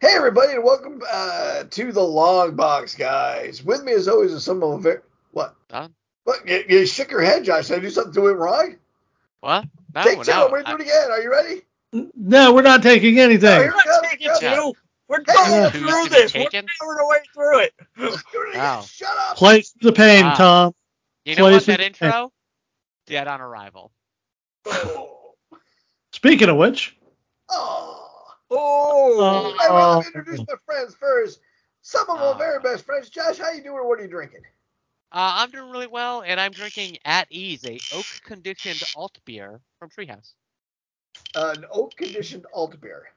Hey everybody, and welcome uh, to the Long Box, guys. With me, as always, is some of it. What? Done. What? You, you shook your head, Josh. Did I do something to it wrong? What? No, Take two. no. I'm gonna do it again. Are you ready? No, we're not taking Oh, anything. here we go. taking Go. Yeah. two. We're Hey, going two through used to be this. We're taken? powering our way through it. Let's do it again. Wow. Shut up. Place the pain, Wow. Tom. You know what? That it- intro? Dead on arrival. Oh. Speaking of which, Oh. Oh. I want Oh. to introduce my friends first. Some of my very best friends. Josh, how you doing? What are you drinking? Uh, I'm doing really well, and I'm drinking At Ease, a oak conditioned alt beer from Treehouse. Uh, an oak conditioned alt beer.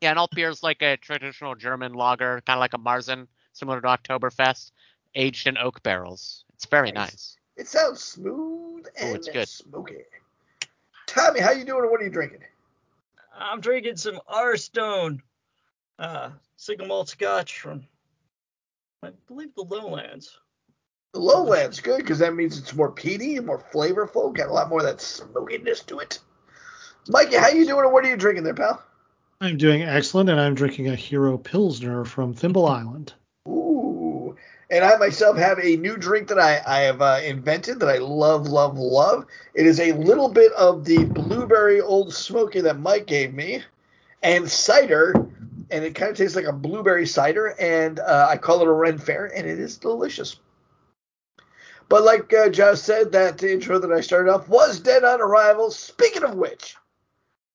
Yeah, an alt beer is like a traditional German lager, kind of like a Marzen, similar to Oktoberfest, aged in oak barrels. It's very Nice. nice. It sounds smooth and it's good. smoky. Tommy, how you doing? and What are you drinking? I'm drinking some R Stone, uh, single malt scotch from, I believe, the Lowlands. The lowlands good because that means it's more peaty and more flavorful. Got a lot more of that smokiness to it. Mikey, how you doing? and What are you drinking there, pal? I'm doing excellent, and I'm drinking a Hero Pilsner from Thimble Island. And I myself have a new drink that I, I have uh, invented that I love, love, love. It is a little bit of the blueberry old smoky that Mike gave me and cider. And it kind of tastes like a blueberry cider. And uh, I call it a Ren Fair, and it is delicious. But like uh, Josh said, that intro that I started off was Dead on Arrival. Speaking of which,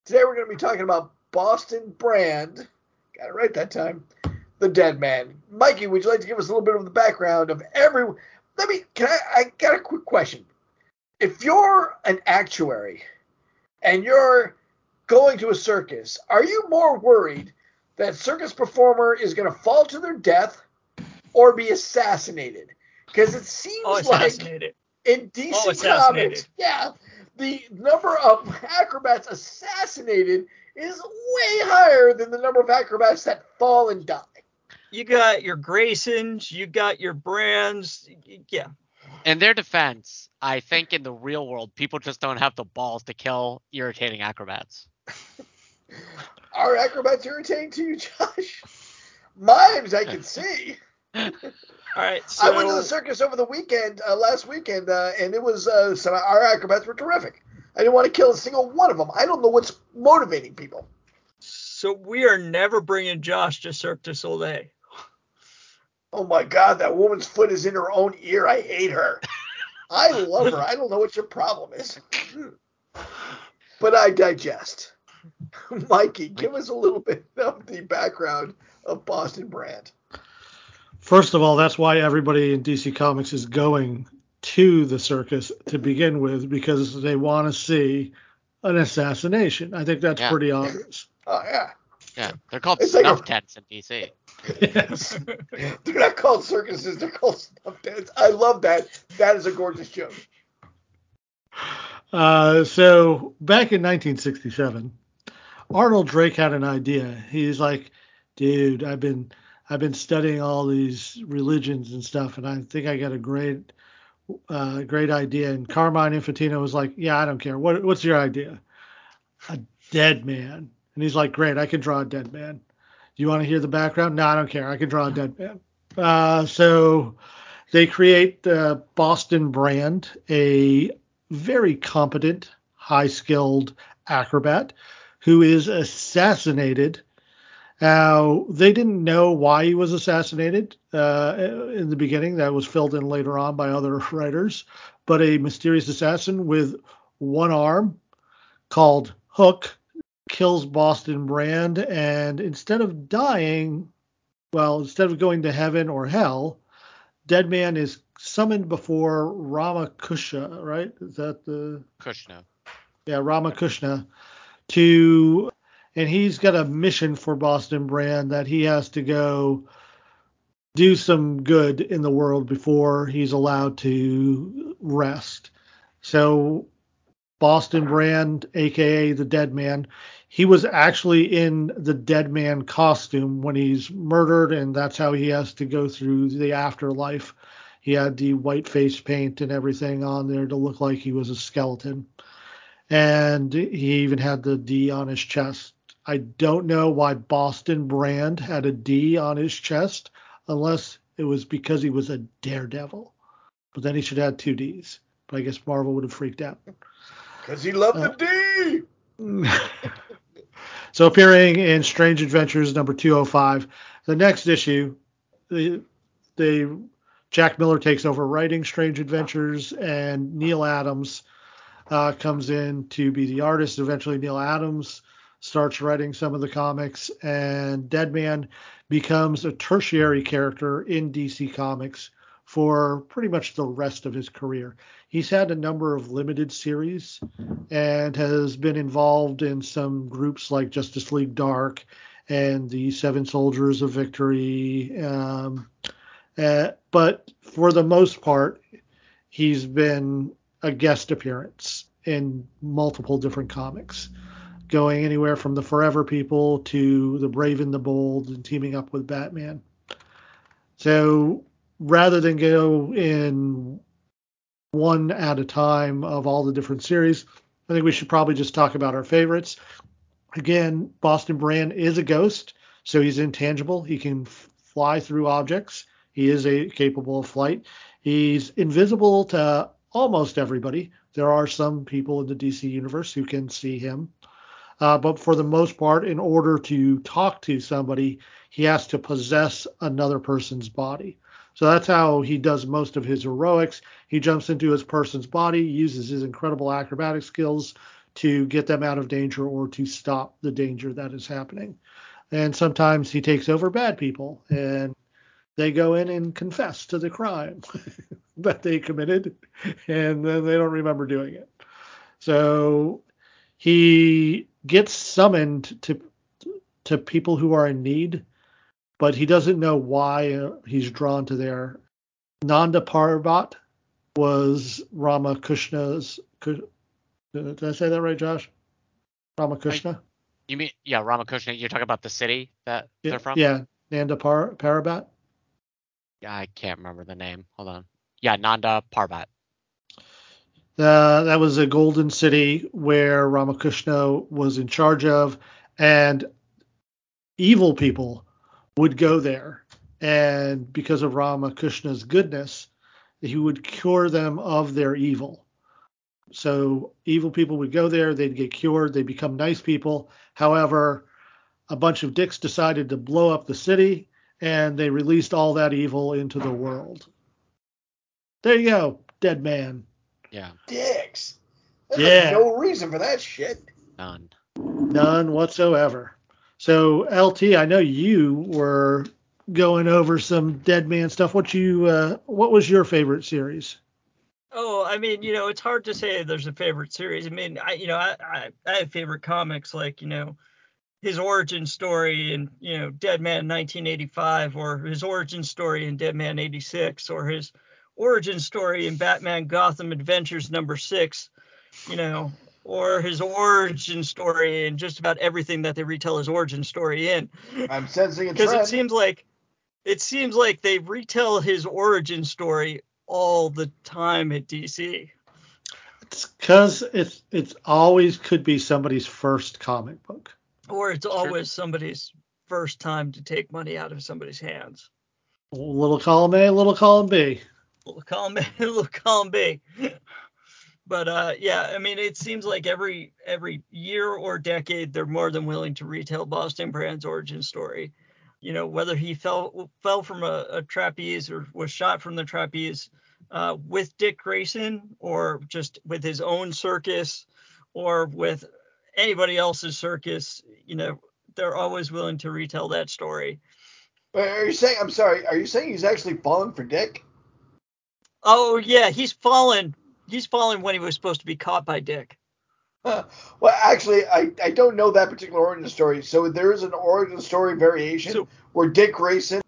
today we're going to be talking about Boston Brand. Got it right that time the dead man. Mikey, would you like to give us a little bit of the background of every? Let me. Can I? I got a quick question. If you're an actuary and you're going to a circus, are you more worried that circus performer is going to fall to their death or be assassinated? Because it seems Oh, like in DC Oh. Comics, yeah, the number of acrobats assassinated is way higher than the number of acrobats that fall and die. You got your Graysons, you got your Brands. Yeah. In their defense, I think in the real world, people just don't have the balls to kill irritating acrobats. Are acrobats irritating to you, Josh? Mimes, I can see. All right. So I went to the circus over the weekend, uh, last weekend, uh, and it was uh, some our acrobats were terrific. I didn't want to kill a single one of them. I don't know what's motivating people. So we are never bringing Josh to Cirque du Soleil. Oh my God, that woman's foot is in her own ear. I hate her. I love her. I don't know what your problem is. But I digest. Mikey, give us a little bit of the background of Boston Brand. First of all, that's why everybody in DC Comics is going to the circus to begin with, because they want to see an assassination. I think that's Yeah. pretty obvious. Oh yeah. Yeah, they're called It's like a- snuff tents in DC. Yes. They're not called circuses, they're called snuff tents. I love that. That is a gorgeous joke. Uh, so back in 1967, Arnold Drake had an idea. He's like, dude, I've been I've been studying all these religions and stuff, and I think I got a great uh, great idea. And Carmine Infantino was like, yeah, I don't care. What what's your idea? A dead man. And he's like, great, I can draw a dead man. Do you want to hear the background? No, I don't care. I can draw a dead man. Uh, so they create the Boston brand, a very competent, high skilled acrobat who is assassinated. Now, they didn't know why he was assassinated uh, in the beginning. That was filled in later on by other writers. But a mysterious assassin with one arm called Hook kills Boston Brand. And instead of dying, well, instead of going to heaven or hell, Dead Man is summoned before Ramakusha, right? Is that the Kushno. yeah, Ramakrishna to and he's got a mission for Boston Brand that he has to go do some good in the world before he's allowed to rest. So Boston Brand, aka the Dead Man, he was actually in the Dead Man costume when he's murdered, and that's how he has to go through the afterlife. He had the white face paint and everything on there to look like he was a skeleton and he even had the D on his chest. I don't know why Boston Brand had a D on his chest, unless it was because he was a daredevil. But then he should have had two D's. But I guess Marvel would have freaked out. Because he loved Uh, the D. so appearing in Strange Adventures number 205, the next issue, the, Jack Miller takes over writing Strange Adventures, and Neal Adams uh, comes in to be the artist. Eventually, Neal Adams starts writing some of the comics, and Deadman becomes a tertiary character in DC Comics for pretty much the rest of his career. He's had a number of limited series and has been involved in some groups like Justice League Dark and the Seven Soldiers of Victory. Um, uh, but for the most part, he's been a guest appearance in multiple different comics, going anywhere from the Forever People to the Brave and the Bold and teaming up with Batman. So rather than go in one at a time of all the different series, I think we should probably just talk about our favorites. Again, Boston Brand is a ghost, so he's intangible. He can f- fly through objects. He is a capable of flight. He's invisible to almost everybody. There are some people in the DC universe who can see him. Uh, but for the most part, in order to talk to somebody, he has to possess another person's body. So that's how he does most of his heroics. He jumps into his person's body, uses his incredible acrobatic skills to get them out of danger or to stop the danger that is happening. And sometimes he takes over bad people and they go in and confess to the crime that they committed and then they don't remember doing it. So he gets summoned to to people who are in need but he doesn't know why uh, he's drawn to there. Nanda Parvat was Ramakrishna's. Did I say that right, Josh? Ramakrishna. You mean yeah, Ramakrishna? You're talking about the city that yeah, they're from? yeah, Nanda Par- Parbat. Yeah, I can't remember the name. Hold on. Yeah, Nanda Parvat. Uh, that was a golden city where Ramakrishna was in charge of, and evil people would go there, and because of Ramakrishna's goodness, he would cure them of their evil. So evil people would go there, they'd get cured, they'd become nice people. However, a bunch of dicks decided to blow up the city, and they released all that evil into the world. There you go, dead man. Yeah, Dicks. There's Yeah. no reason for that shit. none. None whatsoever. So LT, I know you were going over some Dead Man stuff. What you uh, what was your favorite series? Oh, I mean, you know, it's hard to say there's a favorite series. I mean, I, you know, I, I, I have favorite comics like, you know, his origin story in, you know, Dead Man 1985, or his origin story in Dead Man 86, or his origin story in Batman Gotham Adventures number six, you know, or his origin story and just about everything that they retell his origin story in I'm sensing a because it seems like it seems like they retell his origin story all the time at DC. It's because it's it's always could be somebody's first comic book. Or it's Sure. always somebody's first time to take money out of somebody's hands. Little column A, little column B. Little column A, little column B. But uh, yeah, I mean, it seems like every every year or decade they're more than willing to retell Boston Brand's origin story. You know, whether he fell fell from a, a trapeze or was shot from the trapeze uh, with Dick Grayson, or just with his own circus, or with anybody else's circus. You know, they're always willing to retell that story. Wait, Are you saying? I'm sorry. Are you saying he's actually falling for Dick? Oh yeah, he's fallen. He's following when he was supposed to be caught by Dick. Huh. Well, actually, I, I don't know that particular origin story. So there is an origin story variation So- where Dick Grayson.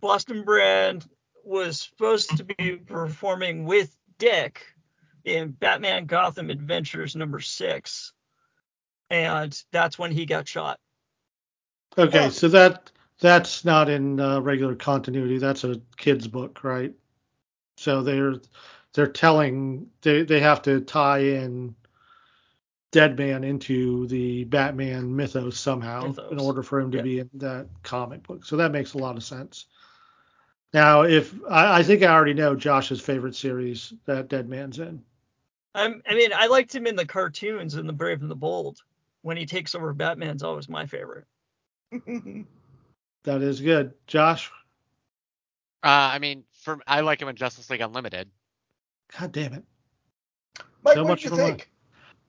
Boston Brand was supposed to be performing with Dick in Batman Gotham Adventures number six, and that's when he got shot. Okay, Oh. so that that's not in uh, regular continuity. That's a kid's book, right? So they're they're telling they they have to tie in Deadman into the Batman mythos somehow Mythos. in order for him to Yeah. be in that comic book. So that makes a lot of sense. Now, if I, I think I already know Josh's favorite series that Deadman's in. I'm, I mean, I liked him in the cartoons in The Brave and the Bold. When he takes over Batman's always my favorite. That is good. Josh, Uh, I mean, for I like him in Justice League Unlimited. God damn it. Mike, So what much did you for think?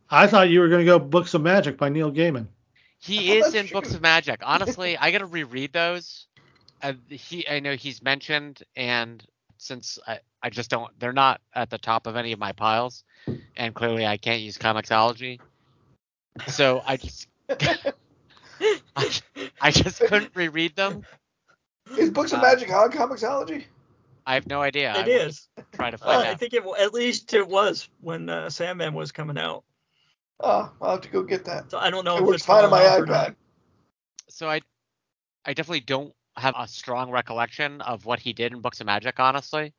I thought you were going to go Books of Magic by Neil Gaiman. He Oh, is in true. Books of Magic. Honestly, I gotta reread those. Uh, he, I know he's mentioned, and since I, I just don't, they're not at the top of any of my piles, and clearly I can't use Comixology, so I just, I, I just couldn't reread them. Is Books of Um, Magic on Comixology? I have no idea. I It will is. Try to Uh, find I think it at least it was when uh, Sandman was coming out. Oh, I'll have to go get that. So I don't know It if works it's fine on my fallen off or not. iPad. So I, I definitely don't have a strong recollection of what he did in Books of Magic. Honestly,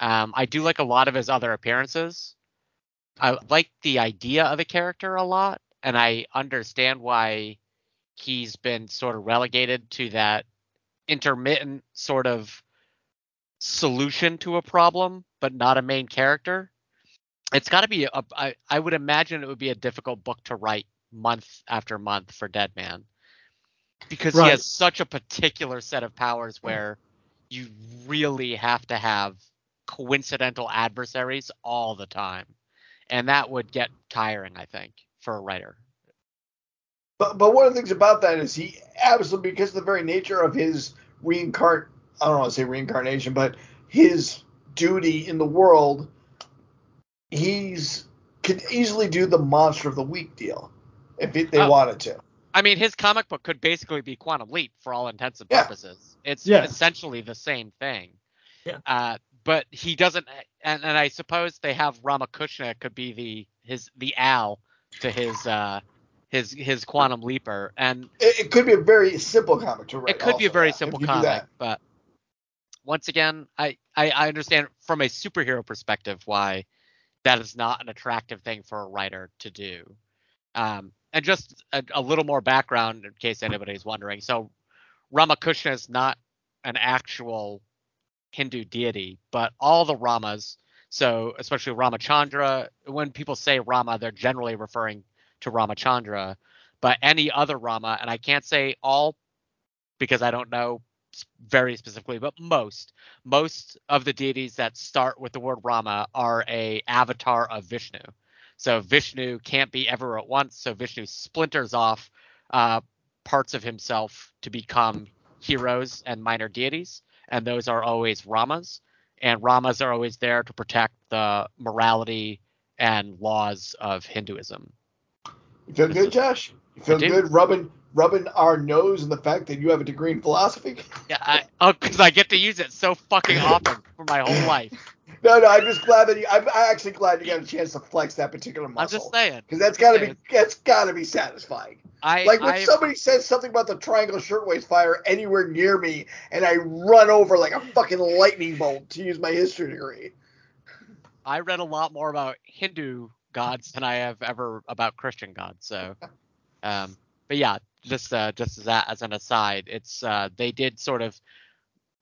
um, I do like a lot of his other appearances. I like the idea of the character a lot, and I understand why he's been sort of relegated to that intermittent sort of solution to a problem, but not a main character. It's got to be a, I, I would imagine it would be a difficult book to write month after month for Deadman because he has such a particular set of powers where you really have to have coincidental adversaries all the time. And that would get tiring, I think, for a writer. But but one of the things about that is he absolutely because of the very nature of his reincarn I don't want to say reincarnation, but his duty in the world, he's could easily do the monster of the week deal if it, they Oh. wanted to. I mean, his comic book could basically be Quantum Leap for all intents and purposes. Yeah. purposes. It's Yeah. essentially the same thing. Yeah. Uh, but he doesn't, and, and I suppose they have Ramakrishna could be the his the Al to his uh his his Quantum Leaper, and It, it could be a very simple comic to write. it could be a very yeah, simple comic. But once again, I, I I understand from a superhero perspective why that is not an attractive thing for a writer to do. Um, and just a, a little more background in case anybody's wondering. So Ramakrishna is not an actual Hindu deity, but all the Ramas, so especially Ramachandra, when people say Rama, they're generally referring to Ramachandra, but any other Rama, and I can't say all because I don't know very specifically, but most most of the deities that start with the word Rama are a avatar of Vishnu. So Vishnu can't be everywhere at once. So Vishnu splinters off uh, parts of himself to become heroes and minor deities, and those are always Ramas. And Ramas are always there to protect the morality and laws of Hinduism. You feel good, Josh? You feel good rubbing rubbing our nose in the fact that you have a degree in philosophy? Yeah, I, oh, because I get to use it so fucking often for my whole life. No, no. I'm just glad that you. I'm, I'm actually glad you got a chance to flex that particular muscle. I'm just saying. Because that's got to be that's got to be satisfying. I Like when I, somebody says something about the triangle shirtwaist fire anywhere near me, and I run over like a fucking lightning bolt to use my history degree. I read a lot more about Hindu gods than I have ever about Christian gods. So, um, but yeah, just uh, just as that as an aside, it's uh, they did sort of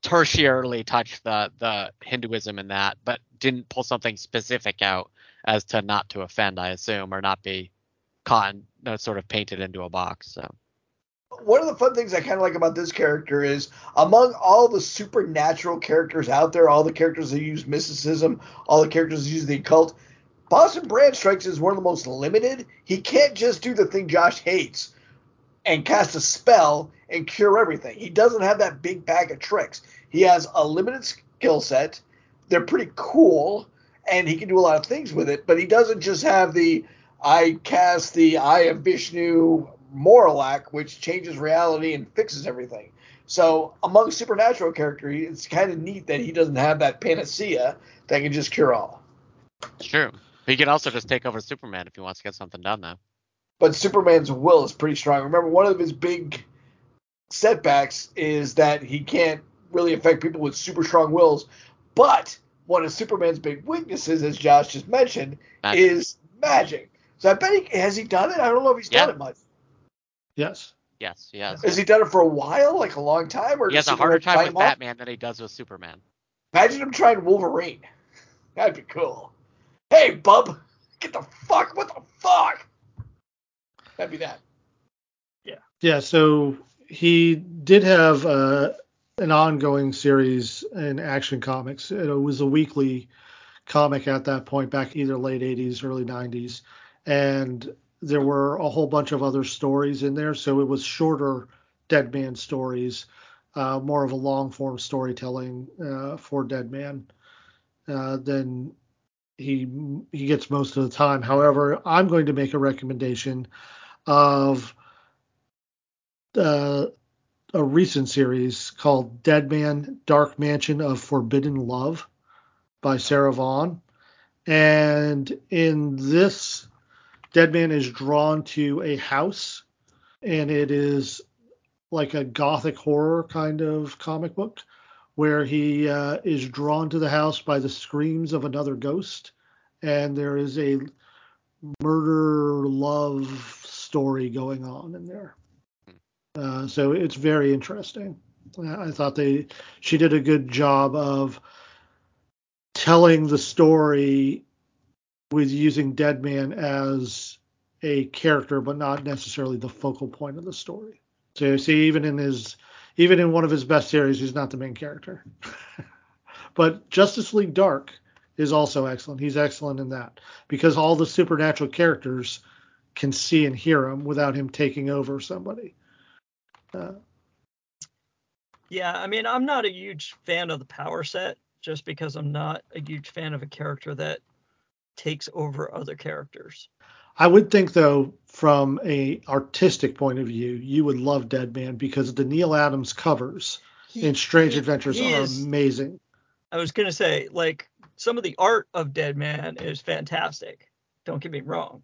tertiarily touch the the Hinduism in that, but didn't pull something specific out as to not to offend, I assume, or not be caught and uh, sort of painted into a box. So One of the fun things I kind of like about this character is among all the supernatural characters out there, all the characters that use mysticism, all the characters that use the occult, Boston Brand strikes as one of the most limited. He can't just do the thing Josh hates and cast a spell and cure everything. He doesn't have that big bag of tricks. He has a limited skill set. They're pretty cool, and he can do a lot of things with it. But he doesn't just have the I cast the Eye of Vishnu Moralak, which changes reality and fixes everything. So among supernatural characters, it's kind of neat that he doesn't have that panacea that can just cure all. it's true. He can also just take over Superman if he wants to get something done, though. But Superman's will is pretty strong. Remember, one of his big setbacks is that he can't really affect people with super strong wills. But one of Superman's big weaknesses, as Josh just mentioned, Magic. is magic. So I bet he has he done it. I don't know if he's Yeah. done it much. Yes. Yes, he has. Has he done it for a while, like a long time, or He has a harder time with him off? Batman than he does with Superman. Imagine him trying Wolverine. That'd be cool. Hey, bub, get the fuck. What the fuck? That'd be that. Yeah, Yeah. so he did have uh, an ongoing series in Action Comics. It was a weekly comic at that point, back either late 80s, early 90s. And there were a whole bunch of other stories in there. So it was shorter Dead Man stories, uh, more of a long form storytelling uh, for Dead Man uh, than he he gets most of the time. However, I'm going to make a recommendation of uh, a recent series called Dead Man Dark Mansion of Forbidden Love by Sarah Vaughn. And in this, Dead Man is drawn to a house, and it is like a gothic horror kind of comic book where he uh, is drawn to the house by the screams of another ghost. And there is a murder love story going on in there. Uh, so it's very interesting. I thought they she did a good job of telling the story with using Dead Man as a character, but not necessarily the focal point of the story. So you see, even in his even in one of his best series, he's not the main character. but Justice League Dark is also excellent. He's excellent in that because all the supernatural characters can see and hear him without him taking over somebody. Uh, Yeah, I mean, I'm not a huge fan of the power set just because I'm not a huge fan of a character that takes over other characters. I would think though, from a artistic point of view, you would love Dead Man because the Neal Adams covers He- in Strange he- Adventures he are is- amazing. I was gonna say, like, some of the art of Dead Man is fantastic. Don't get me wrong.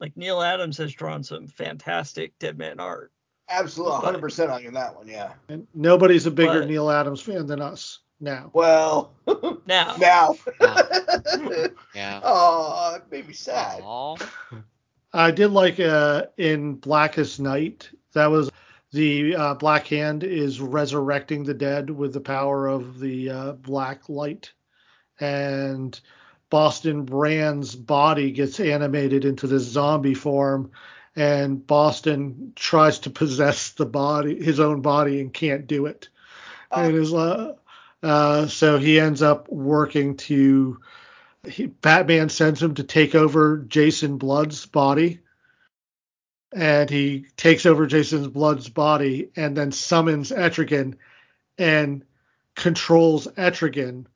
Like Neal Adams has drawn some fantastic Dead Man art. Absolutely, 100 percent on you on that one. Yeah. And nobody's a bigger But- Neal Adams fan than us now. Well, Now, now. Yeah. oh, it made me sad. Aw. I did like uh, in Blackest Night. That was the uh, Black Hand is resurrecting the dead with the power of the uh, black light, and Boston Brand's body gets animated into this zombie form, and Boston tries to possess the body, his own body, and can't do it. Oh. And is uh, uh, so he ends up working to. He, Batman sends him to take over Jason Blood's body, and he takes over Jason Blood's body and then summons Etrigan and controls Etrigan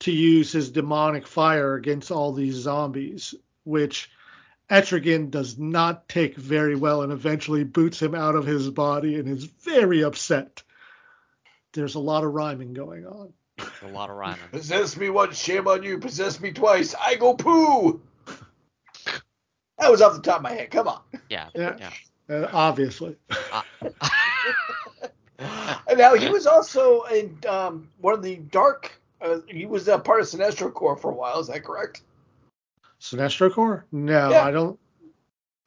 to use his demonic fire against all these zombies, which Etrigan does not take very well and eventually boots him out of his body and is very upset. There's a lot of rhyming going on. There's a lot of rhyming. Possess me once, shame on you. Possess me twice, I go poo. That was off the top of my head. Come on. Yeah. Yeah. Yeah. Uh, obviously. And now he was also in um, one of the dark. Uh, he was a part of Sinestro Corps for a while. Is that correct? Sinestro Corps? No, Yeah. I don't.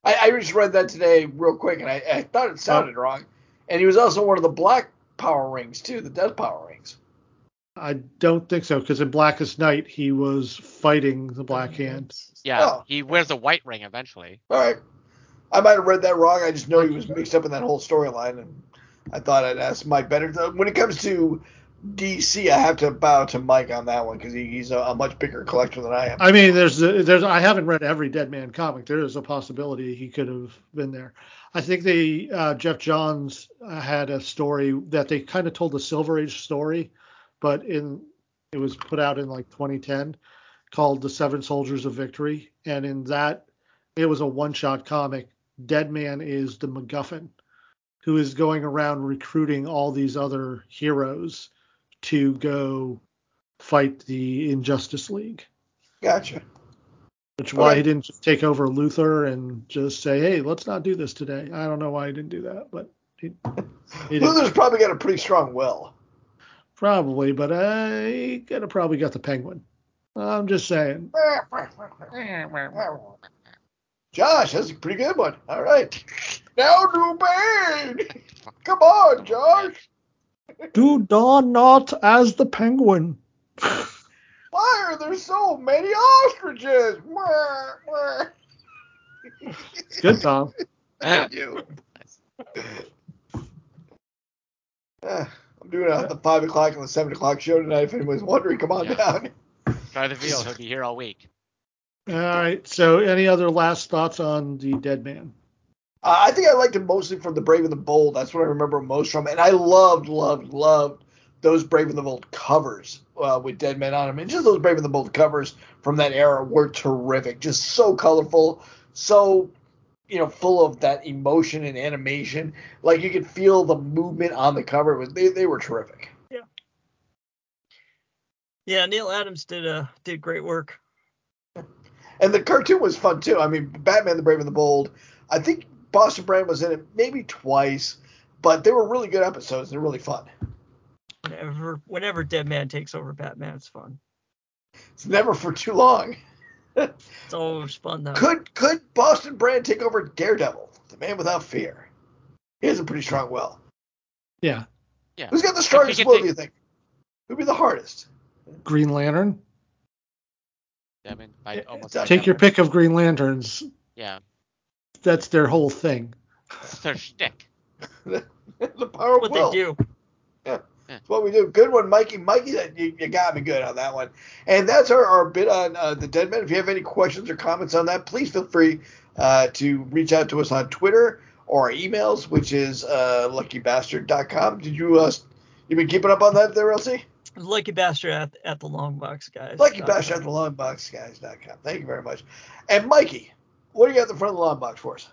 I, I just read that today real quick, and I, I thought it sounded wrong. And he was also one of the Black Power Rings too, the Death Power Rings. I don't think so because in Blackest Night he was fighting the Black Hand. Yeah. Oh. He wears a white ring eventually. All right, I might have read that wrong. I just know he was mixed up in that whole storyline, and I thought I'd ask Mike better. When it comes to DC, I have to bow to Mike on that one because he, he's a, a much bigger collector than I am. I mean, there's there's I haven't read every Dead Man comic. There is a possibility he could have been there. I think they uh, Geoff Johns uh, had a story that they kind of told the Silver Age story, but in it was put out in like 2010 called The Seven Soldiers of Victory, and in that it was a one-shot comic. Dead Man is the MacGuffin who is going around recruiting all these other heroes to go fight the Injustice League. Gotcha. Which why he didn't just take over Luthor and just say, "Hey, let's not do this today." I don't know why he didn't do that, but he, he Luthor's probably got a pretty strong will. probably. But uh, I could have probably got the Penguin. I'm just saying. Josh, that's a pretty good one. All right. Now do Bane. Come on, Josh. Do dawn not as the penguin. Why are there so many ostriches? Mwah, mwah. Good, Tom. Thank you. Uh, I'm doing it at the five o'clock and the seven o'clock show tonight. If anyone's wondering, come on Yeah. down. Try the veal. He'll be here all week. All right. So, any other last thoughts on the dead man? Uh, I think I liked it mostly from the Brave and the Bold. That's what I remember most from, and I loved, loved, loved those Brave and the Bold covers uh, with Dead Men on them, and just those Brave and the Bold covers from that era were terrific. Just so colorful, so you know, full of that emotion and animation. Like you could feel the movement on the cover. It was they, they were terrific. Yeah. Yeah, Neal Adams did uh did great work. And the cartoon was fun too. I mean, Batman the Brave and the Bold. I think Boston Brand was in it maybe twice, but they were really good episodes. They're really fun. Whenever whenever Dead Man takes over Batman, it's fun. It's never for too long. It's always fun though. Could could Boston Brand take over Daredevil, the man without fear? He has a pretty strong will. Yeah. Yeah. Who's got the strongest will? take- Do you think? Who'd be the hardest? Green Lantern. I mean, I Yeah, almost it's- Take your pick of Green Lanterns. Yeah, That's their whole thing. it's their shtick. the power of what will. they do. Yeah. That's what we do. Good one, Mikey. Mikey, that you, you got me good on that one. And that's our, our bit on uh, the Dead Men. If you have any questions or comments on that, please feel free uh, to reach out to us on Twitter or our emails, which is uh, luckybastard.com. Did you uh, you been keeping up on that there, LC? Lucky bastard at, at the long box guys. Lucky dot Bastard at com. the longboxguys.com. Thank you very much. And Mikey, what do you got at the front of the long box for us?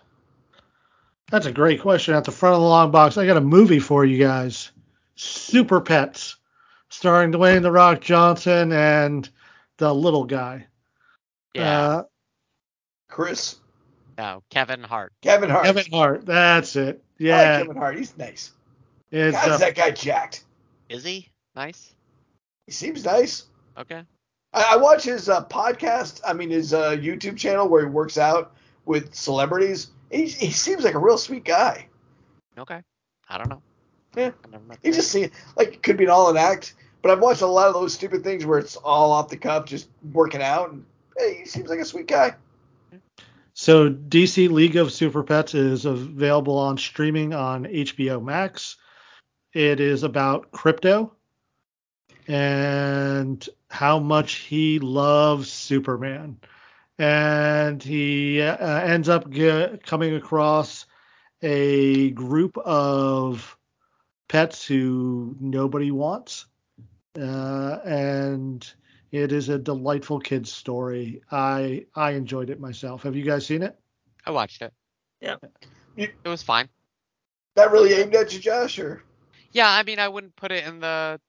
That's a great question. At the front of the long box, I got a movie for you guys. Super Pets, starring Dwayne the Rock Johnson and the little guy. Yeah, Uh, Chris, no, Kevin Hart. Kevin Hart. Kevin Hart. That's it. I like Yeah. Kevin Hart. He's nice. it's, How's uh, that guy jacked? Is he nice? He seems nice. Okay. I, I watch his uh, podcast. I mean, his uh, YouTube channel where he works out with celebrities. He, he seems like a real sweet guy. Okay. I don't know. Yeah. I never met He just seems like it could be an all in act. But I've watched a lot of those stupid things where it's all off the cuff, just working out. And hey, he seems like a sweet guy. So DC League of Super Pets is available on streaming on HBO Max. It is about Krypto and how much he loves Superman. And he uh, ends up ge- coming across a group of pets who nobody wants. Uh, and it is a delightful kids story. I I enjoyed it myself. Have you guys seen it? I watched it. Yeah. It was fine. That really aimed at you, Josh, or Yeah, I mean, I wouldn't put it in the,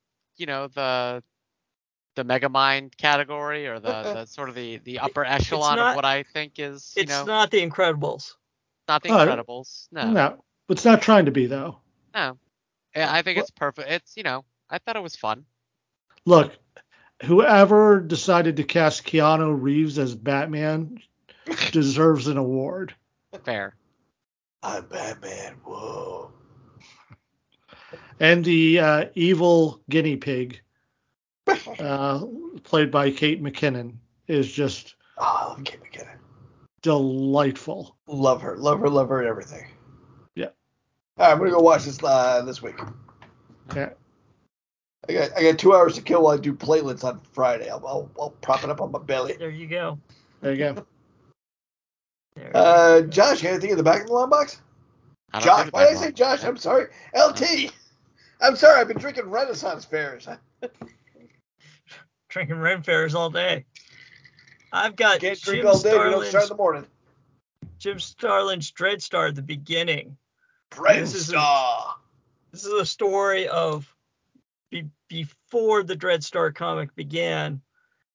you know, the the Megamind category or the, uh, uh. the sort of the, the upper echelon not- of what I think is, you It's know, not the Incredibles. not the Incredibles. No, no. No, it's not trying to be though. No, I think it's perfect. It's, you know, I thought it was fun. Look, whoever decided to cast Keanu Reeves as Batman deserves an award. Fair. I'm Batman. Whoa. And the uh, evil guinea pig, uh, played by Kate McKinnon, is just Oh, I love Kate McKinnon. delightful. Love her, love her, love her, and everything. Yeah. All right, I'm gonna go watch this uh, this week. Yeah. I got I got two hours to kill while I do platelets on Friday. I'll, I'll, I'll prop it up on my belly. There you go. There you go. There you Uh, go. Josh, anything in the back of the long box? I Josh, why did I say. Josh? I'm sorry. LT. I'm sorry. I've been drinking Renaissance fairs. Drinking Ren Fairs all day. I've got Can't drink Jim all day. We don't start in the morning. Jim Starlin's Dreadstar at the beginning. Red This is a- This is a story of be, before the Dreadstar comic began,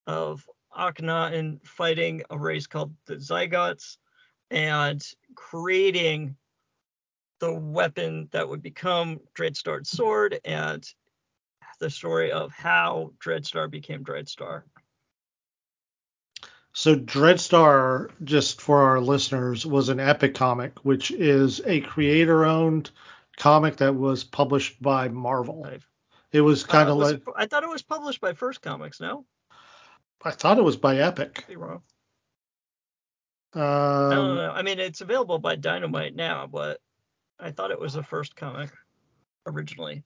of Aknaton fighting a race called the Zygots and creating the weapon that would become Dreadstar's sword and the story of how Dreadstar became Dreadstar. So Dreadstar, just for our listeners, was an epic comic, which is a creator-owned comic that was published by Marvel. It was kind Uh, of was like it- I thought it was published by First Comics. No, I thought it was by Epic. Be wrong. I don't Um, know. I mean, it's available by Dynamite now, but I thought it was a First Comic originally.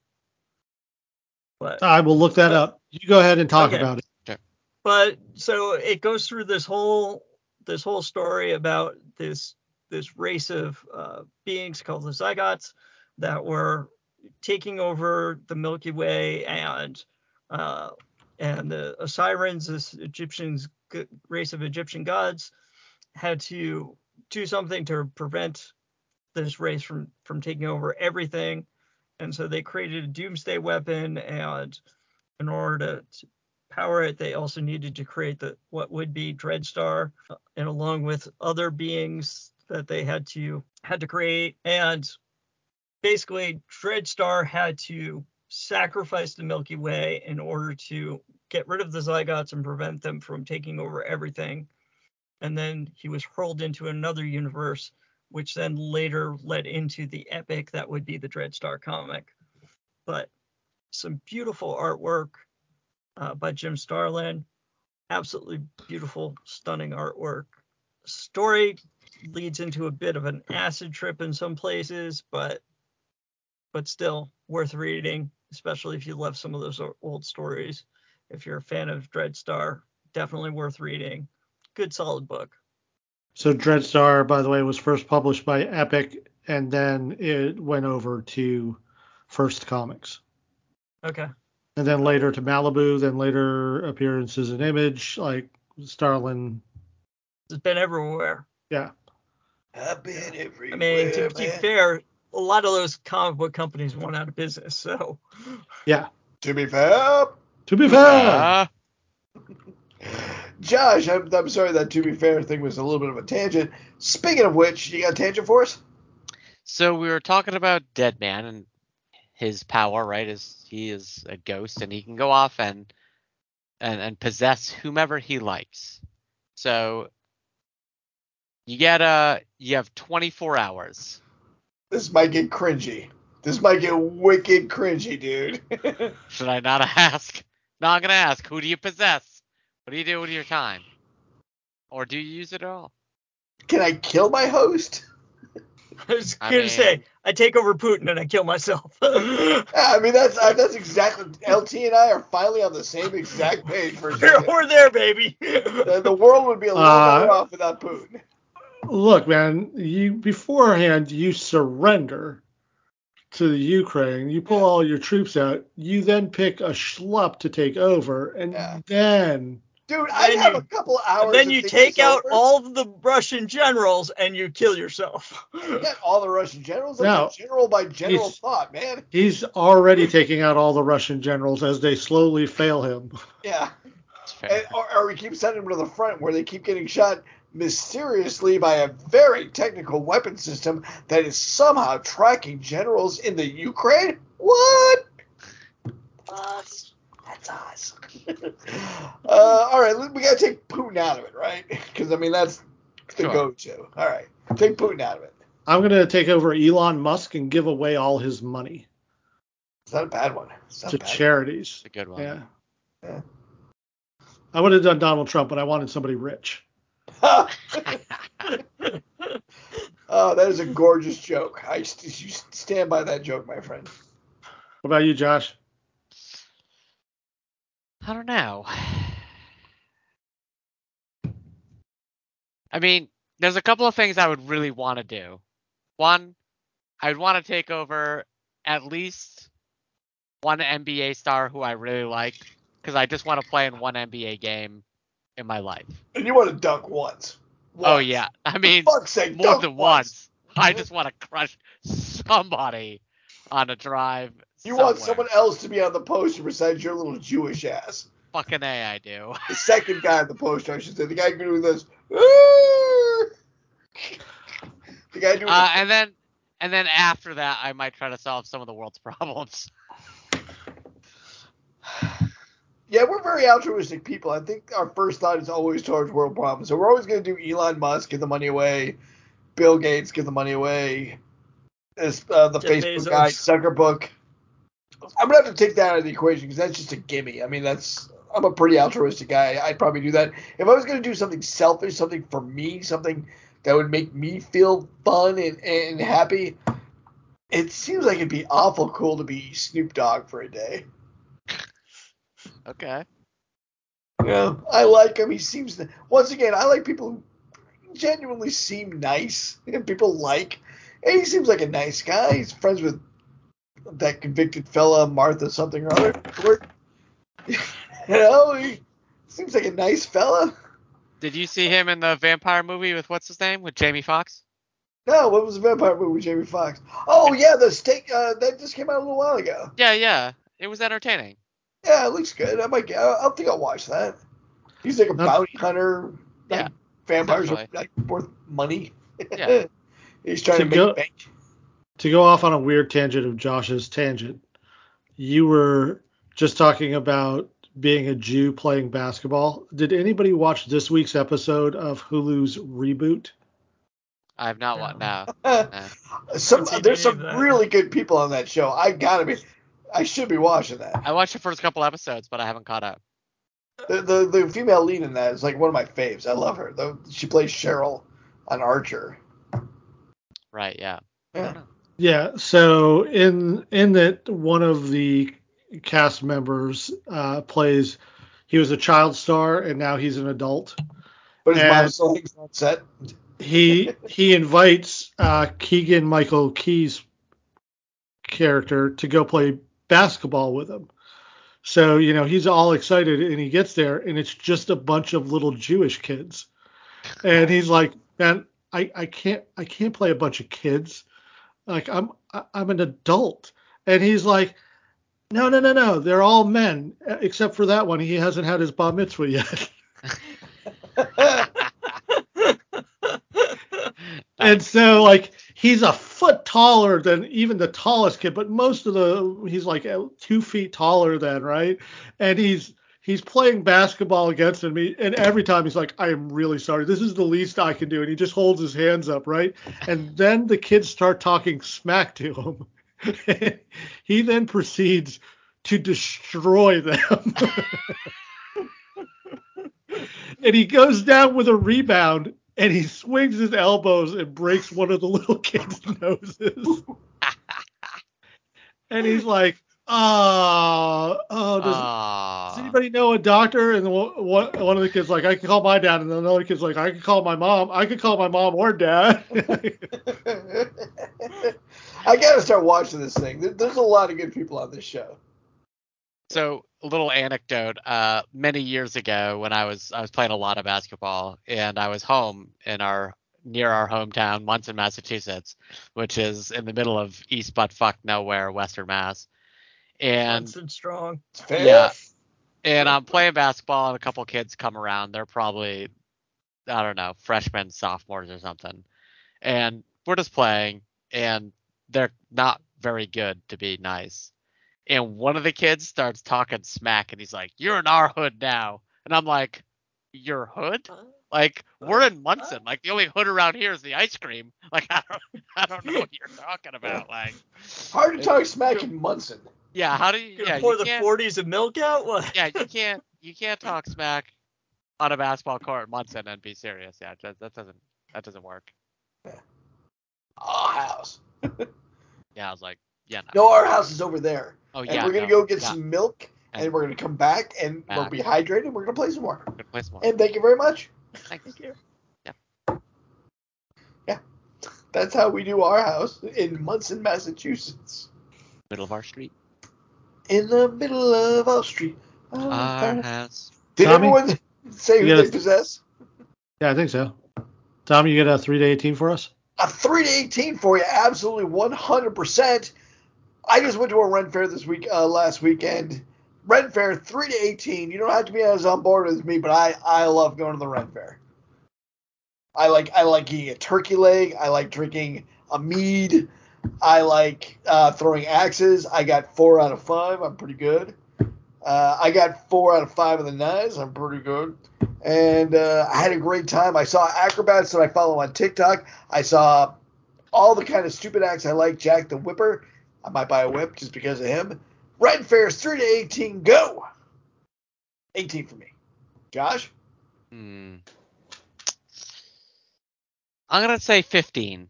But I will look that up. You go ahead and talk Okay. about it. but so it goes through this whole this whole story about this this race of uh, beings called the Zygots that were taking over the Milky Way and uh, and the Osirans, this Egyptians g- race of Egyptian gods, had to do something to prevent this race from from taking over everything, and so they created a doomsday weapon and in order to, to power it, they also needed to create the what would be Dreadstar, uh, and along with other beings that they had to had to create. And basically, Dreadstar had to sacrifice the Milky Way in order to get rid of the Zygots and prevent them from taking over everything. And then he was hurled into another universe, which then later led into the epic that would be the Dreadstar comic. But some beautiful artwork uh, by Jim Starlin. Absolutely beautiful, stunning artwork. Story leads into a bit of an acid trip in some places, but but still worth reading, especially if you love some of those old stories. If you're a fan of Dreadstar, definitely worth reading. Good solid book. So Dreadstar, by the way, was first published by Epic, and then it went over to First Comics, Okay. and then later to Malibu, then later appearances in Image, like Starlin. It's been everywhere. Yeah, I've been everywhere. I mean, to be man. fair, a lot of those comic book companies went out of business. So yeah. To be fair, To be fair, Uh, Josh, I'm, I'm sorry that to be fair thing was a little bit of a tangent. Speaking of which, you got a tangent for us? so we were talking about Dead Man and his power, right? Is he is a ghost and he can go off and and and possess whomever he likes. So you get a you have 24 hours. This might get cringy. This might get wicked cringy, dude. Should I not ask? Not gonna ask. Who do you possess? What do you do with your time? Or do you use it at all? Can I kill my host? I was I going to say, I take over Putin and I kill myself. I mean, that's uh, that's exactly. LT and I are finally on the same exact page for a We're, there, baby. The, the world would be a little Uh, better off without Putin. look, man, you beforehand you surrender to the Ukraine. You pull all your troops out. You then pick a schlup to take over, and Yeah. then Dude, I Then have you- a couple hours. And then you take out over. all the Russian generals and you kill yourself. Not all the Russian generals. That's No. general by general He's- thought, man. he's already taking out all the Russian generals as they slowly fail him. Yeah. And, or, or we keep sending them to the front where they keep getting shot mysteriously by a very technical weapon system that is somehow tracking generals in the Ukraine. What? Us. That's us. uh, all right, we gotta take Putin out of it, right? Because I mean that's the Sure. go-to. All right, take Putin out of it. I'm gonna take over Elon Musk and give away all his money It's not a bad one. It's to a bad charities. It's a good one. Yeah. Yeah. I would have done Donald Trump, but I wanted somebody rich. oh, that is a gorgeous joke. I st- you stand by that joke, my friend. What about you, Josh? I don't know. I mean, there's a couple of things I would really want to do. One, I'd want to take over at least one NBA star who I really like because I just want to play in one NBA game in my life. And you want to dunk once. Oh yeah, I mean sake, more than once. once. I just want to crush somebody on a drive. You want someone else to be on the poster besides your little Jewish ass. Fucking a, I do. The second guy on the poster, I should say. The guy doing this. The guy doing Uh, and then and then after that, I might try to solve some of the world's problems. Yeah, we're very altruistic people. I think our first thought is always towards world problems. So we're always going to do Elon Musk, give the money away, Bill Gates, give the money away, this, uh, the Jeff Facebook Bezos. guy, Zuckerberg. I'm going to have to take that out of the equation because that's just a gimme. I mean, that's I'm a pretty altruistic guy. I'd probably do that. If I was going to do something selfish, something for me, something that would make me feel fun and, and happy, it seems like it'd be awful cool to be Snoop Dogg for a day. Okay. Yeah, I like him. He seems to, once again, I like people who genuinely seem nice and people like. And he seems like a nice guy. He's friends with that convicted fella, Martha something or other. you know, he seems like a nice fella. Did you see him in the vampire movie with what's his name with Jamie Foxx? No, what was the vampire movie with Jamie Foxx? Oh yeah, the steak uh, that just came out a little while ago. Yeah, yeah. It was entertaining. Yeah, it looks good. I might. I, I think I'll watch that. He's like a Not- bounty hunter. Like, Yeah, vampires are like worth money. Yeah. He's trying to, To make go- bank. To go off on a weird tangent of Josh's tangent, you were just talking about being a Jew playing basketball. Did anybody watch this week's episode of Hulu's Reboot? I have not watched No. now. Uh, some there's some that? really good people on that show. I gotta be. I should be watching that. I watched the first couple episodes, but I haven't caught up. The, the the female lead in that is like one of my faves. I love her. Though she plays Cheryl on Archer. Right, yeah. I Yeah. Yeah. So in in that one of the cast members uh, plays. He was a child star and now he's an adult. But his And- mom's still hangs on set. he he invites uh, Keegan Michael Key's character to go play basketball with him. So you know he's all excited and he gets there and it's just a bunch of little Jewish kids, and he's like, man, I, I can't I can't play a bunch of kids, like I'm I'm an adult, and he's like. No, no, no, no. They're all men, except for that one. He hasn't had his bar mitzvah yet. And so like he's a foot taller than even the tallest kid, but most of the he's like uh, two feet taller than right, and he's he's playing basketball against me, and every time he's like, I am really sorry, this is the least I can do, and he just holds his hands up, right, and then the kids start talking smack to him. he then proceeds to destroy them. and he goes down with a rebound and he swings his elbows and breaks one of the little kids' noses. and he's like, oh, oh, does, does anybody know a doctor? And the one, one one of the kids like, I can call my dad. And another kid's like, I can call my mom. I can call my mom or dad. I gotta start watching this thing. There's a lot of good people on this show. So a little anecdote. Uh, many years ago, when I was I was playing a lot of basketball, and I was home in our near our hometown, Monson, Massachusetts, which is in the middle of East butt fuck nowhere, Western Mass. And Johnson strong. Fair. Yeah. and I'm playing basketball, and a couple kids come around. They're probably, I don't know, freshmen, sophomores, or something. And we're just playing, and they're not very good to be nice. And one of the kids starts talking smack, and he's like, "You're in our hood now," and I'm like, "Your hood? Like we're in Monson. Like the only hood around here is the ice cream. Like I don't, I don't know what you're talking about. Like, Hard to talk smack in Monson. Yeah, how do you? Gonna Yeah, pour you the 40s of milk out? What? yeah, you can't you can't talk smack on a basketball court in Monson and be serious. Yeah, that, that doesn't that doesn't work. Our house. Yeah, I was like, yeah, no. No, our house is over there. Oh yeah. and we're gonna no, go get yeah, some milk, and, And- we're gonna come back, and we'll be hydrated. We're gonna play some more. we're gonna play some more. And thank you very much. Thanks. Thank you. Yeah. Yeah. That's how we do our house in Monson, Massachusetts. Middle of our street. In the middle of our street. Oh, Our house. Did Tommy? everyone say who You they gotta- possess? yeah, I think so. Tom, you get a three to eighteen for us? A 3 to 18 for you, absolutely 100%. I just went to a Ren Fair this week, uh, last weekend. Ren Fair, 3 to 18. You don't have to be as on board as me, but I, I love going to the Ren Fair. I like I like eating a turkey leg. I like drinking a mead. I like uh, throwing axes. I got four out of five. I'm pretty good. Uh, I got four out of five of the knives. I'm pretty good. And uh, I had a great time. I saw acrobats that I follow on TikTok. I saw all the kind of stupid acts I like. Jack the Whipper. I might buy a whip just because of him. Ren Fair's 3 to 18. Go! 18 for me. Josh? Hmm. I'm gonna say 15.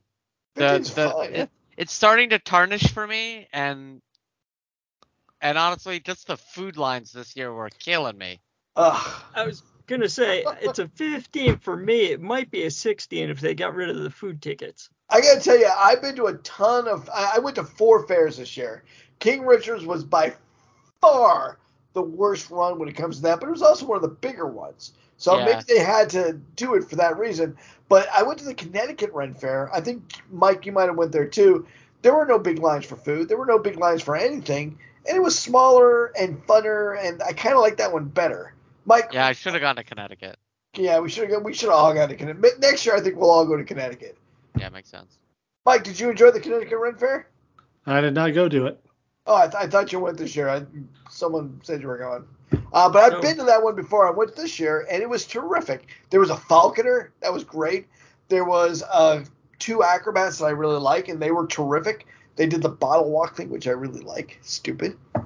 The, the, fine. it- it's starting to tarnish for me, and and honestly, just the food lines this year were killing me. Ugh. I was gonna say it's a 15 for me. It might be a 16 if they got rid of the food tickets. I gotta tell you, I've been to a ton of. I I went to four fairs this year. King Richard's was by far the worst run when it comes to that, but it was also one of the bigger ones. So Yeah. maybe they had to do it for that reason. But I went to the Connecticut Ren Fair. I think Mike, you might have went there too. There were no big lines for food. There were no big lines for anything, and it was smaller and funner. And I kind of like that one better. Mike, Yeah, I should have gone to Connecticut. yeah, we should have. We should have all gone to Connecticut. Next year, I think we'll all go to Connecticut. Yeah, it makes sense. Mike, did you enjoy the Connecticut Ren Fair? I did not go to it. Oh, I, th- I thought you went this year. I, someone said you were going. Uh, but I've No. been to that one before. I went this year, and it was terrific. There was a falconer that was great. There was uh, two acrobats that I really like, and they were terrific. They did the bottle walk thing, which I really like. Stupid. I,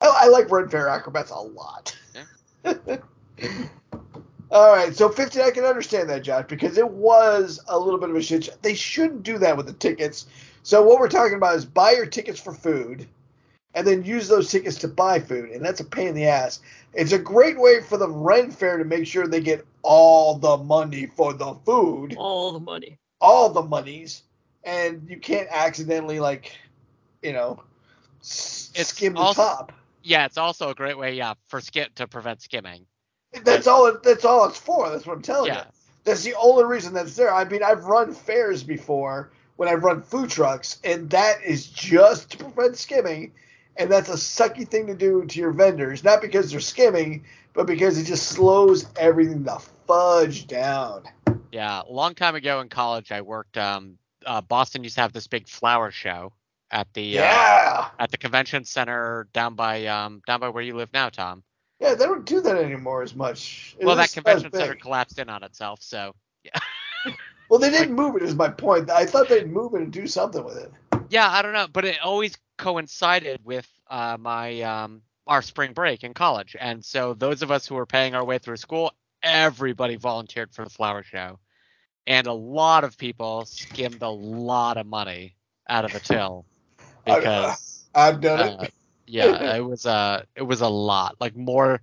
I like Ren Fair acrobats a lot. All right, so 15, I can understand that, Josh, because it was a little bit of a shit. They shouldn't do that with the tickets. So what we're talking about is buy your tickets for food, and then use those tickets to buy food, and that's a pain in the ass. It's a great way for the Ren Fair to make sure they get all the money for the food, All the money. all the monies, and you can't accidentally like, you know, It's skim the top. Yeah, it's also a great way, yeah, for skip to prevent skimming. That's all. It, that's all it's for. That's what I'm telling Yeah. you. That's the only reason that's there. I mean, I've run fairs before when I've run food trucks, and that is just to prevent skimming. And that's a sucky thing to do to your vendors, not because they're skimming, but because it just slows everything the fudge down. Yeah, a long time ago in college, I worked. Um, uh, Boston used to have this big flower show at the uh, at the convention center down by um down by where you live now, Tom. yeah, they don't do that anymore as much. It Well, that convention center collapsed in on itself, so Well, they didn't move it. Is my point. I thought they'd move it and do something with it. yeah, I don't know, but it always coincided with uh, my um our spring break in college, and so those of us who were paying our way through school, everybody volunteered for the flower show, and a lot of people skimmed a lot of money out of the till I- because I've done uh, it. yeah, it was uh it was a lot, like more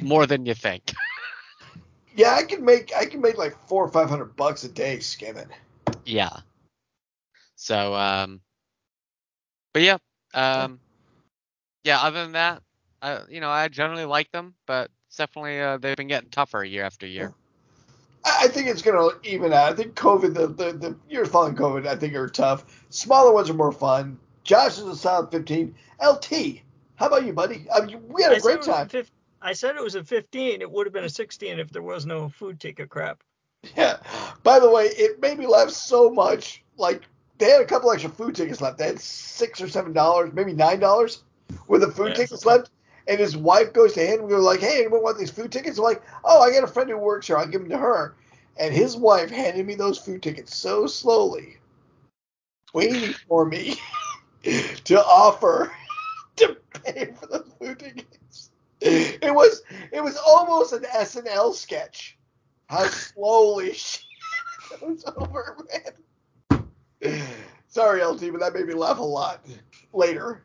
more than you think. Yeah, I can make I can make like four or five hundred bucks a day skimming. Yeah. So um but yeah, um yeah, other than that, I you know, I generally like them, but it's definitely uh, they've been getting tougher year after year. I I think it's gonna even out. I think COVID, the, the the years following COVID, I think are tough. Smaller ones are more fun. Josh is a solid 15. LT, how about you, buddy? I mean, we had I a said, it great was a time. I said it was a 15. It would have been a 16 if there was no food ticket crap. Yeah. By the way, it made me laugh so much. Like they had a couple extra food tickets left. They had six or seven dollars, maybe nine dollars, with the food Yeah, tickets left. And his wife goes to him and goes like, "Hey, anyone want these food tickets?" I'm like, "Oh, I got a friend who works here. I'll give them to her." And his wife handed me those food tickets so slowly, waiting for me to offer to pay for the food tickets. It was it was almost an SNL sketch. How slowly she goes over, man. Sorry, LT, but that made me laugh a lot. Later.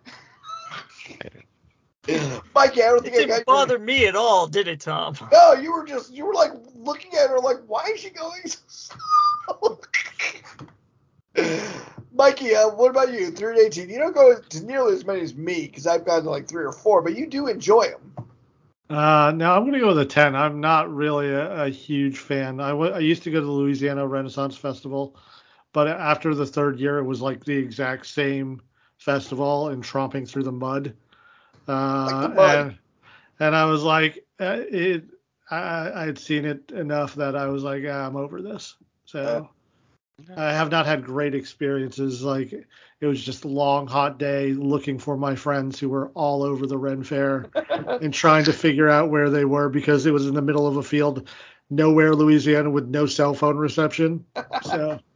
Mikey, I don't It think I didn't got your- me at all, did it, Tom? No, you were just you were like looking at her like, why is she going so slow? Mikey, uh, what about you? Three to eighteen. You don't go to nearly as many as me because I've gotten to like three or four, but you do enjoy them. Uh, now I'm going to go with a 10. I'm not really a, a huge fan. I used to go to the Louisiana Renaissance Festival, but after the third year, it was like the exact same festival and tromping through the mud. Uh, Like the mud. And, and I was like, uh, it. I, I had seen it enough that I was like, ah, I'm over this. So I have not had great experiences. Like it was just a long, hot day looking for my friends who were all over the Ren Fair and trying to figure out where they were because it was in the middle of a field, nowhere Louisiana with no cell phone reception. So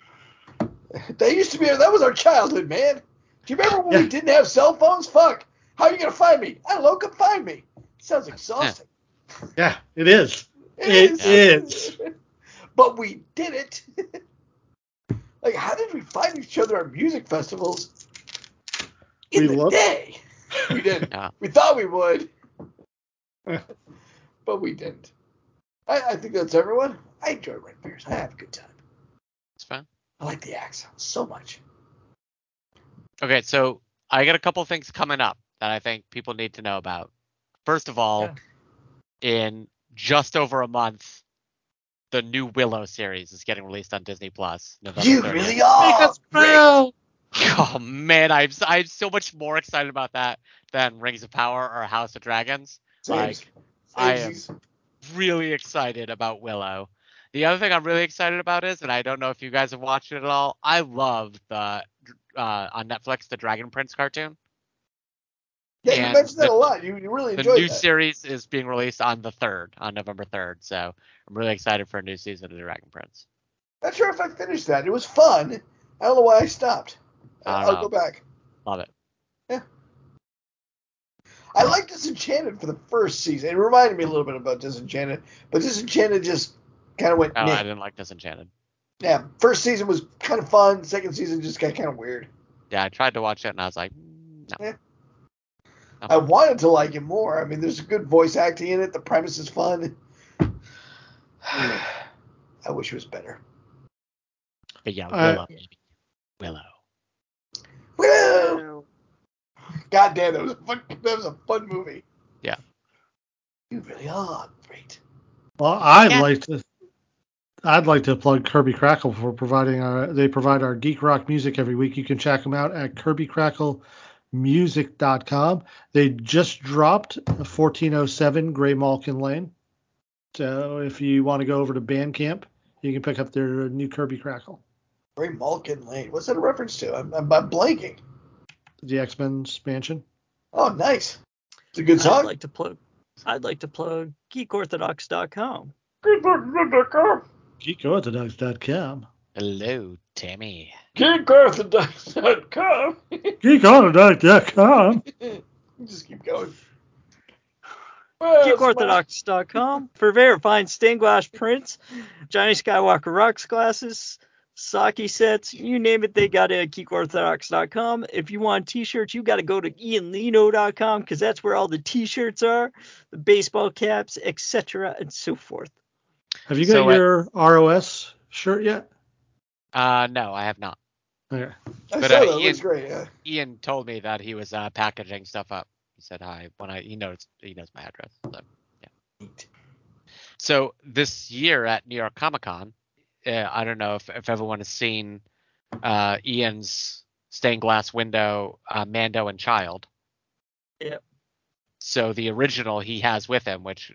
That used to be that was our childhood, man. Do you remember when Yeah. we didn't have cell phones? Fuck. How are you gonna find me? I don't know. Come find me. Sounds exhausting. yeah, it is. It It is. but we did it. Like, how did we find each other at music festivals? In We the looked. day. We did. Yeah. We thought we would. but we didn't. I, I think that's everyone. I enjoy Red Bears. I have a good time. It's fun. I like the accent so much. Okay, so I got a couple things coming up that I think people need to know about. First of all, in just over a month, the new Willow series is getting released on Disney Plus. November You 30th. really are. Rick. Oh man, I'm s- I'm so much more excited about that than Rings of Power or House of Dragons. Sames. Like, I am- Really excited about Willow. The other thing I'm really excited about is, and I don't know if you guys have watched it at all. I love the uh, on Netflix the Dragon Prince cartoon. Yeah, you mentioned that the- a lot. You, you really The enjoyed The new that. series is being released on the third, on November third. So I'm really excited for a new season of the Dragon Prince. Not sure if I finished that. It was fun. I don't know why I stopped. I don't I'll know. go back. Love it. Yeah. I liked Disenchanted for the first season. It reminded me a little bit about Disenchanted, but Disenchanted just kind of went. Oh. I didn't like Disenchanted. Yeah, first season was kind of fun. Second season just got kind of weird. Yeah, I tried to watch it and I was like, mm, no. Yeah. No. I uh-huh. wanted to like it more. I mean, there's good voice acting in it. The premise is fun. I wish it was better. But yeah, I- Willow. baby. Willow. Woo! God damn, that was a fun. That was a fun movie. Yeah. You really are great. Well, I'd Yeah. like to. I'd like to plug Kirby Krackle for providing our. They provide our geek rock music every week. You can check them out at KirbyKrackleMusic.com. They just dropped 1407 Graymalkin Lane. So if you want to go over to Bandcamp, you can pick up their new Kirby Krackle. Gray Malkin Lane. What's that a reference to? I'm, I'm, I'm blanking. The X Men expansion. Oh, nice. It's a good song. I'd like to plug. I'd like to plug geekorthodox.com. GeekOrthodox.com. Hello, Tammy. GeekOrthodox.com. GeekOrthodox.com. Just keep going. Well, it's geekorthodox.com for very fine stained glass prints, Johnny Skywalker rocks glasses, Saki sets, you name it, they got it at geekorthodox.com. If you want t-shirts, you got to go to ianlino.com because that's where all the t-shirts are, the baseball caps, etc., and so forth. Have you got So, uh, your ROS shirt yet? Uh, no, I have not. Okay. I But, saw uh, that. It looks Ian- great. Yeah. Ian told me that he was uh, packaging stuff up. He said hi when I he knows he knows my address. So. Neat. So this year at New York Comic Con, uh, I don't know if, if everyone has seen uh, Ian's stained glass window, uh, Mando and Child. Yep. So the original he has with him, which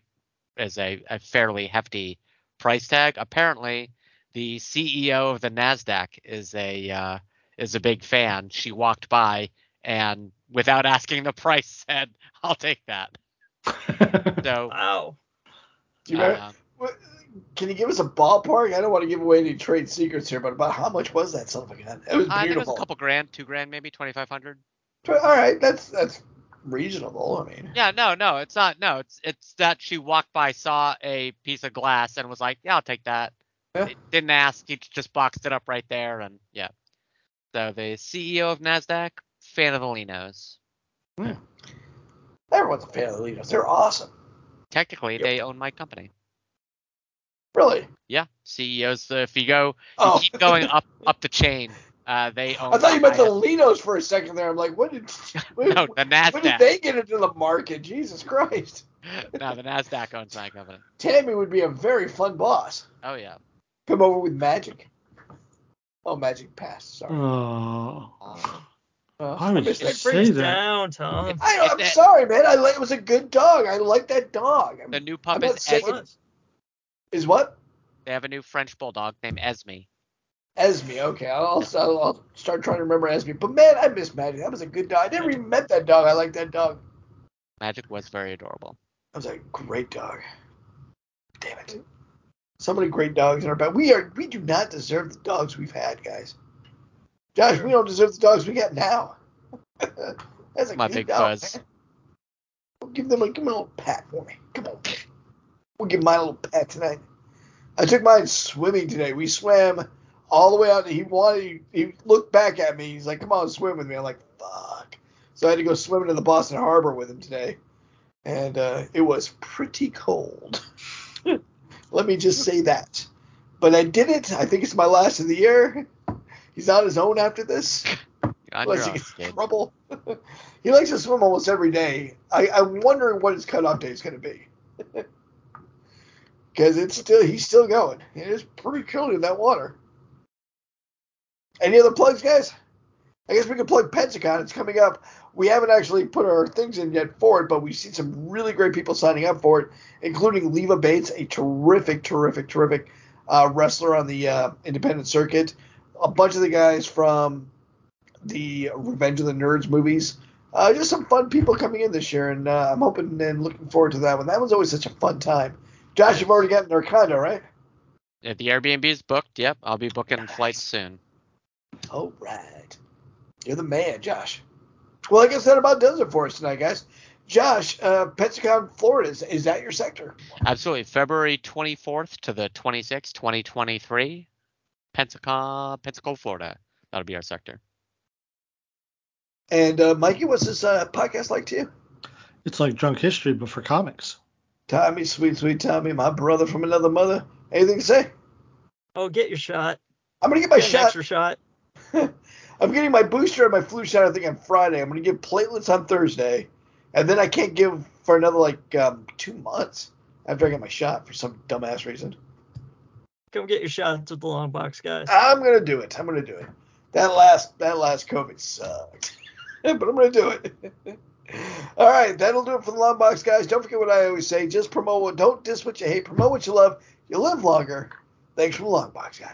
is a, a fairly hefty price tag. Apparently, the CEO of the Nasdaq is a uh, is a big fan. She walked by and without asking the price said, "I'll take that." So. Wow. Do you uh, what- can you give us a ballpark? I don't want to give away any trade secrets here, but about how much was that son of a gun? It was I think it was beautiful. a couple grand, two grand, maybe twenty five hundred. All right, that's that's reasonable. I mean, Yeah, no, no, it's not. No, it's it's that she walked by, saw a piece of glass, and was like, "Yeah, I'll take that." Yeah. Didn't ask. He just boxed it up right there, and yeah. So the CEO of Nasdaq, fan of the Linos. everyone's a fan of the Linos. They're awesome. Technically, Yep. they own my company. Really. Yeah, CEOs. Uh, if you go, you Oh, keep going up up the chain. Uh, they own. I thought you meant the highest- Linos for a second there. I'm like, what did when, no, the Nasdaq. when did they get into the market? Jesus Christ. no, the Nasdaq owns my company. Tammy would be a very fun boss. Oh yeah. Come over with magic. Oh, magic pass. Sorry. Oh. Uh, I was missed just that. Say Brings that. down, Tom. I, I'm it's a- sorry, man. I like, it was a good dog. I like that dog. I'm- The new I'm pup not is saying Esme. it- Is what? They have a new French bulldog named Esme. Esme. Okay, I'll, I'll, I'll start trying to remember Esme. But man, I miss Magic. That was a good dog. I never even met that dog. I like that dog. Magic was very adorable. That was a great dog. Damn it. So many great dogs in our back. We are we do not deserve the dogs we've had, guys. Josh, we don't deserve the dogs we got now. That's a My big dog, fuzz. man. We'll give them a give them a little pat for me. Come on. We'll give a little pat tonight. I took mine swimming today. We swam all the way out. He wanted he, he looked back at me. He's like, "Come on, swim with me." I'm like, "Fuck." So I had to go swimming in the Boston Harbor with him today, and uh, it was pretty cold. Let me just say that. But I did it. I think it's my last of the year. He's on his own after this. Unless he gets in trouble. he likes to swim almost every day. I, I'm wondering what his cutoff day is going to be. Because it's still he's still going. It is pretty chilly in that water. Any other plugs, guys? I guess we could plug Pensacon. It's coming up. We haven't actually put our things in yet for it, but we've seen some really great people signing up for it, including Leva Bates, a terrific, terrific, terrific uh, wrestler on the uh, independent circuit. A bunch of the guys from the Revenge of the Nerds movies. Uh, just some fun people coming in this year, and uh, I'm hoping and looking forward to that one. That one's always such a fun time. Josh, you've already gotten their condo, right? If the Airbnb is booked, yep, I'll be booking flights soon. All right. You're the man, Josh. Well, I guess that about does it for us tonight, guys. Josh, uh, Pensacon, Florida, is, is that your sector? Absolutely. February 24th to the 26th, 2023. Pensacola, Pensacola, Florida. That'll be our sector. And uh, Mikey, what's this uh, podcast like to you? It's like drunk history, but for comics. Tommy, sweet, sweet Tommy, my brother from another mother. Anything to say? Oh, get your shot. I'm gonna get my Get an shot. extra shot. I'm getting my booster and my flu shot. I think on Friday. I'm gonna give platelets on Thursday, and then I can't give for another like um, two months after I get my shot for some dumbass reason. Come get your shots with the long box, guys. I'm gonna do it. I'm gonna do it. That last that last COVID sucked, but I'm gonna do it. All right, that'll do it for the long box, guys. Don't forget what I always say: just promote what, don't diss what you hate, promote what you love. You live longer. Thanks for the long box, guys.